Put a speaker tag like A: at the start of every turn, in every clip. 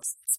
A: exists.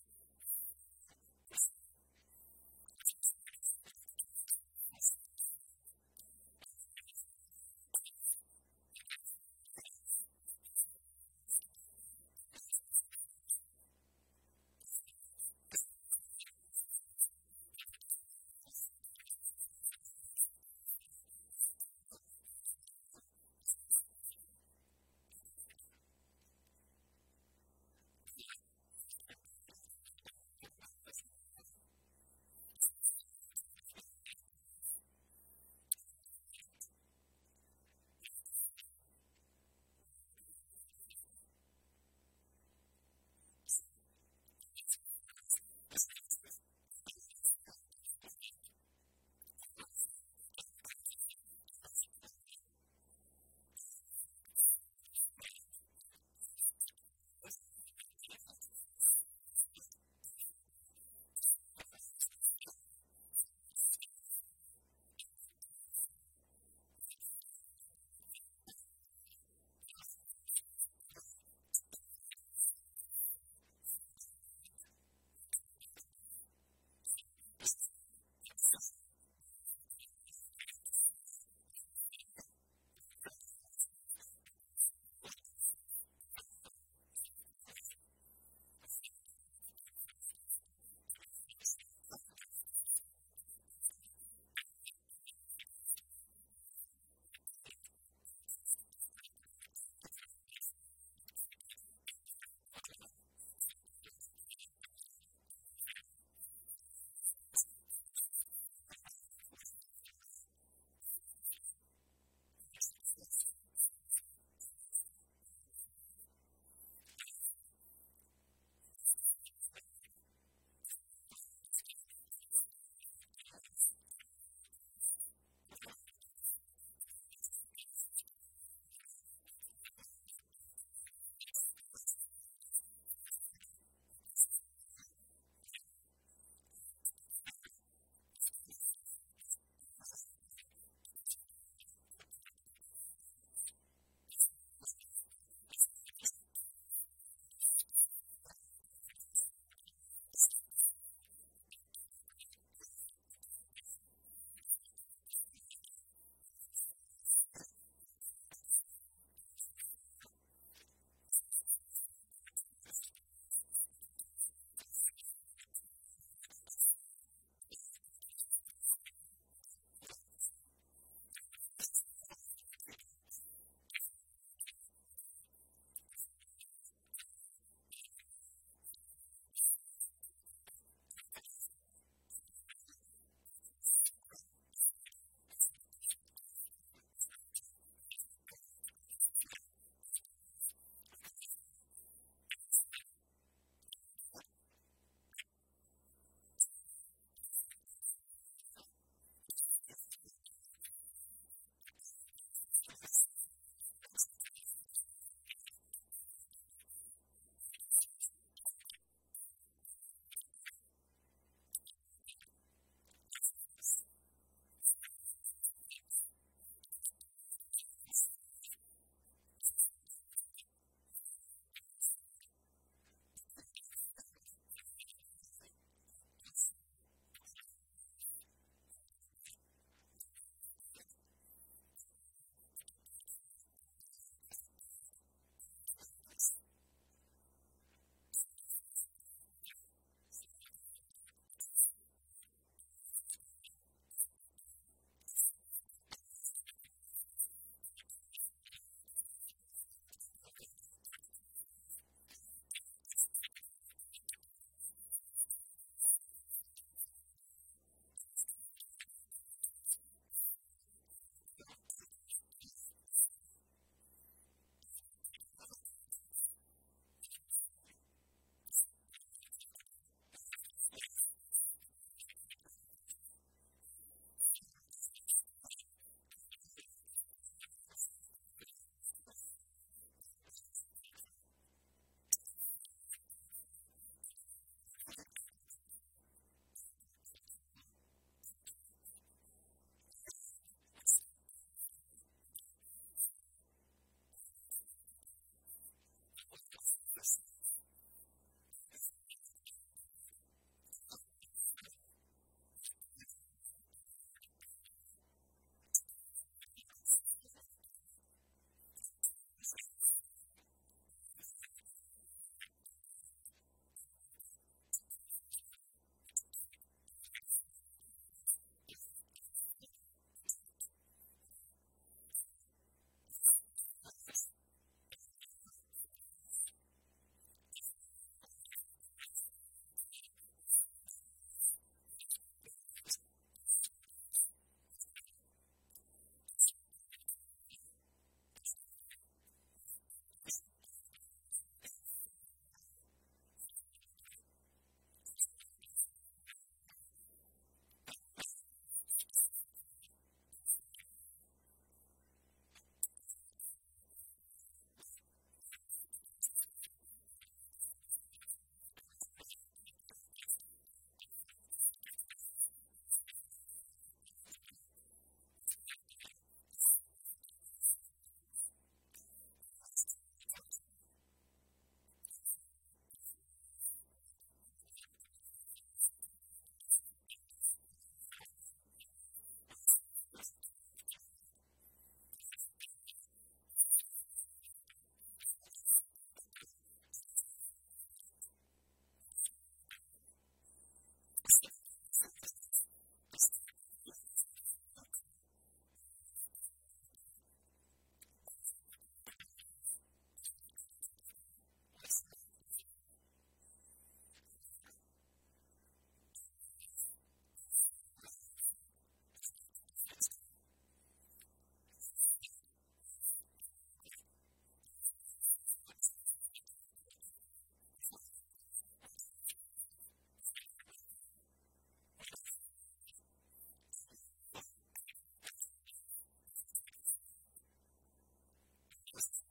A: Thank you.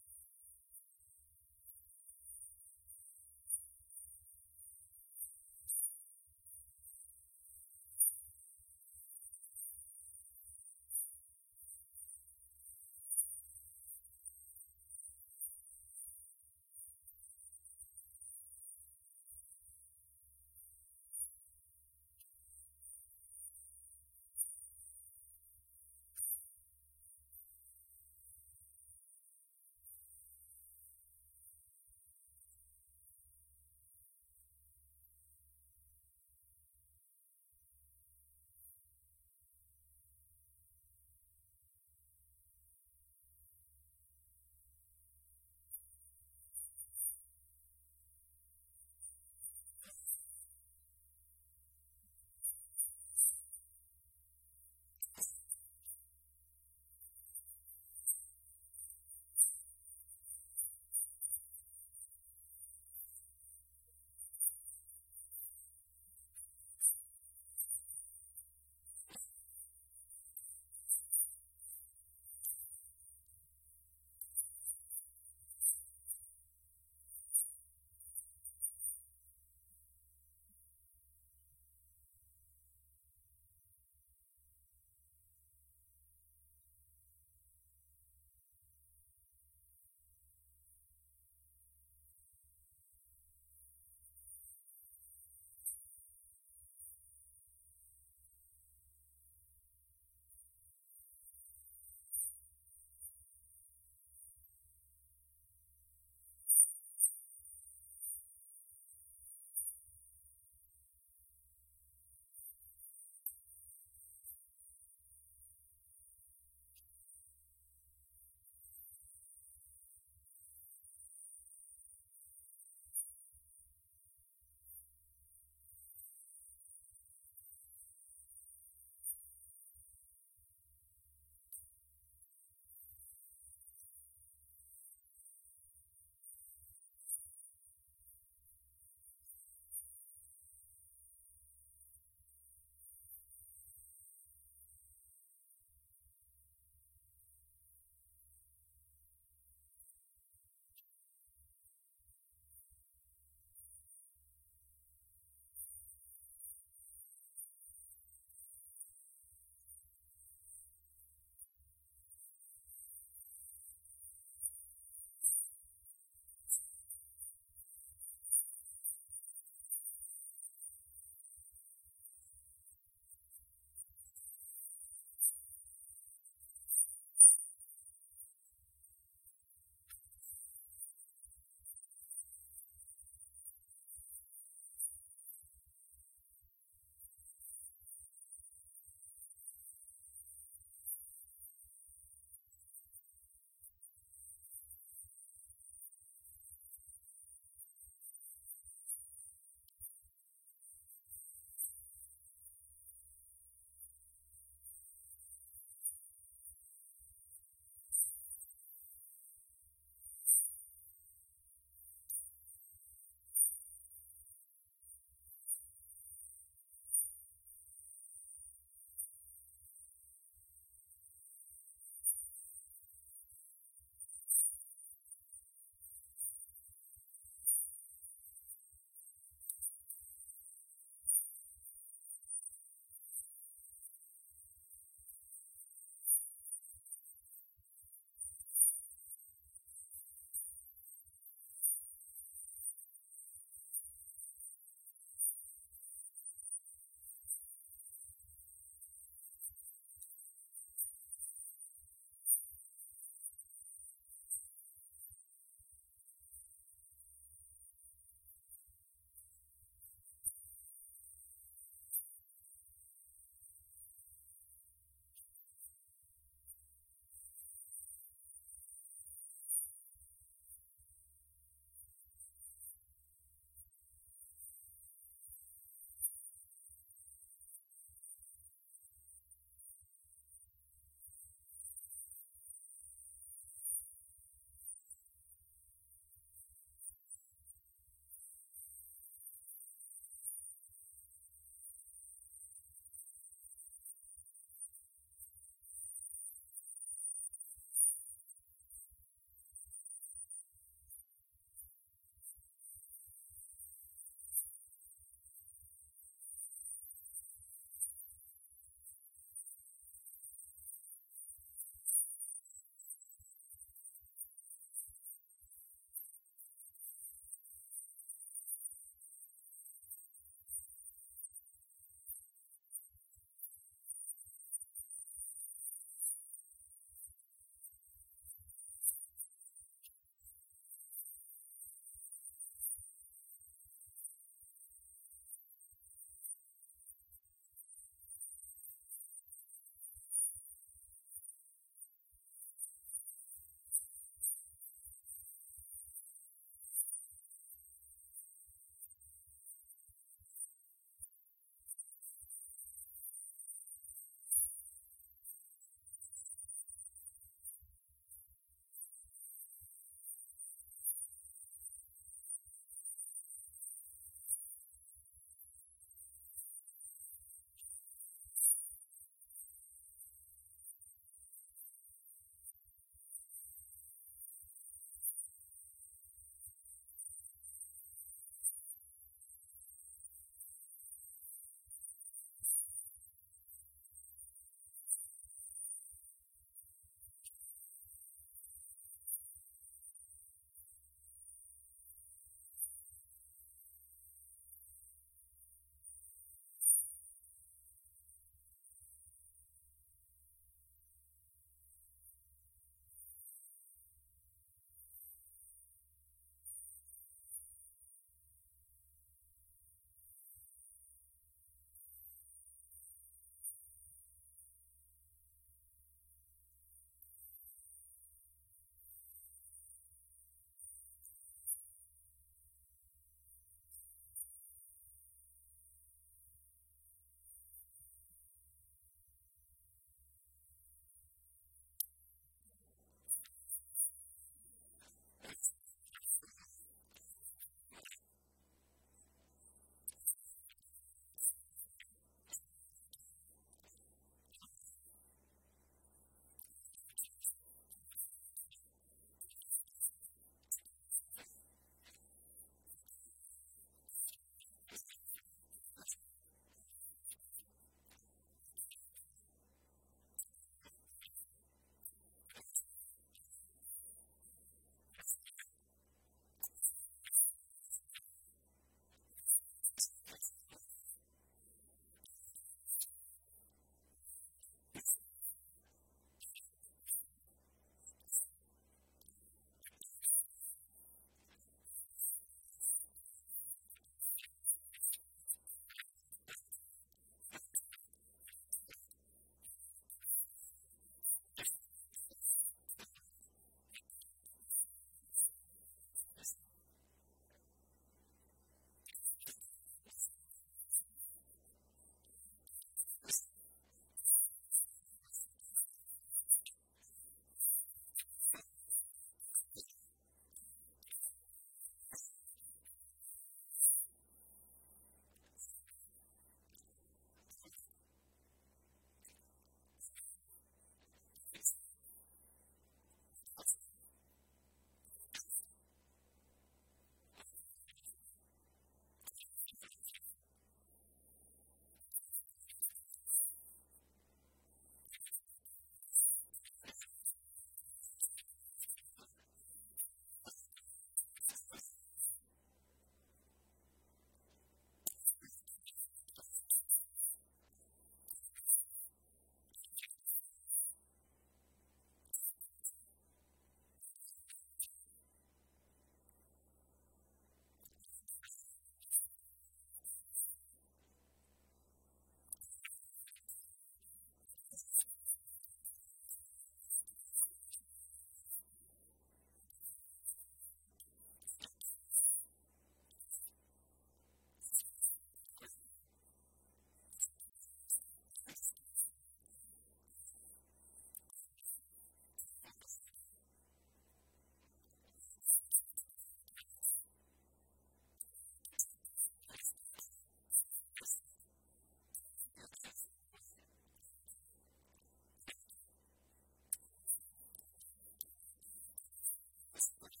A: which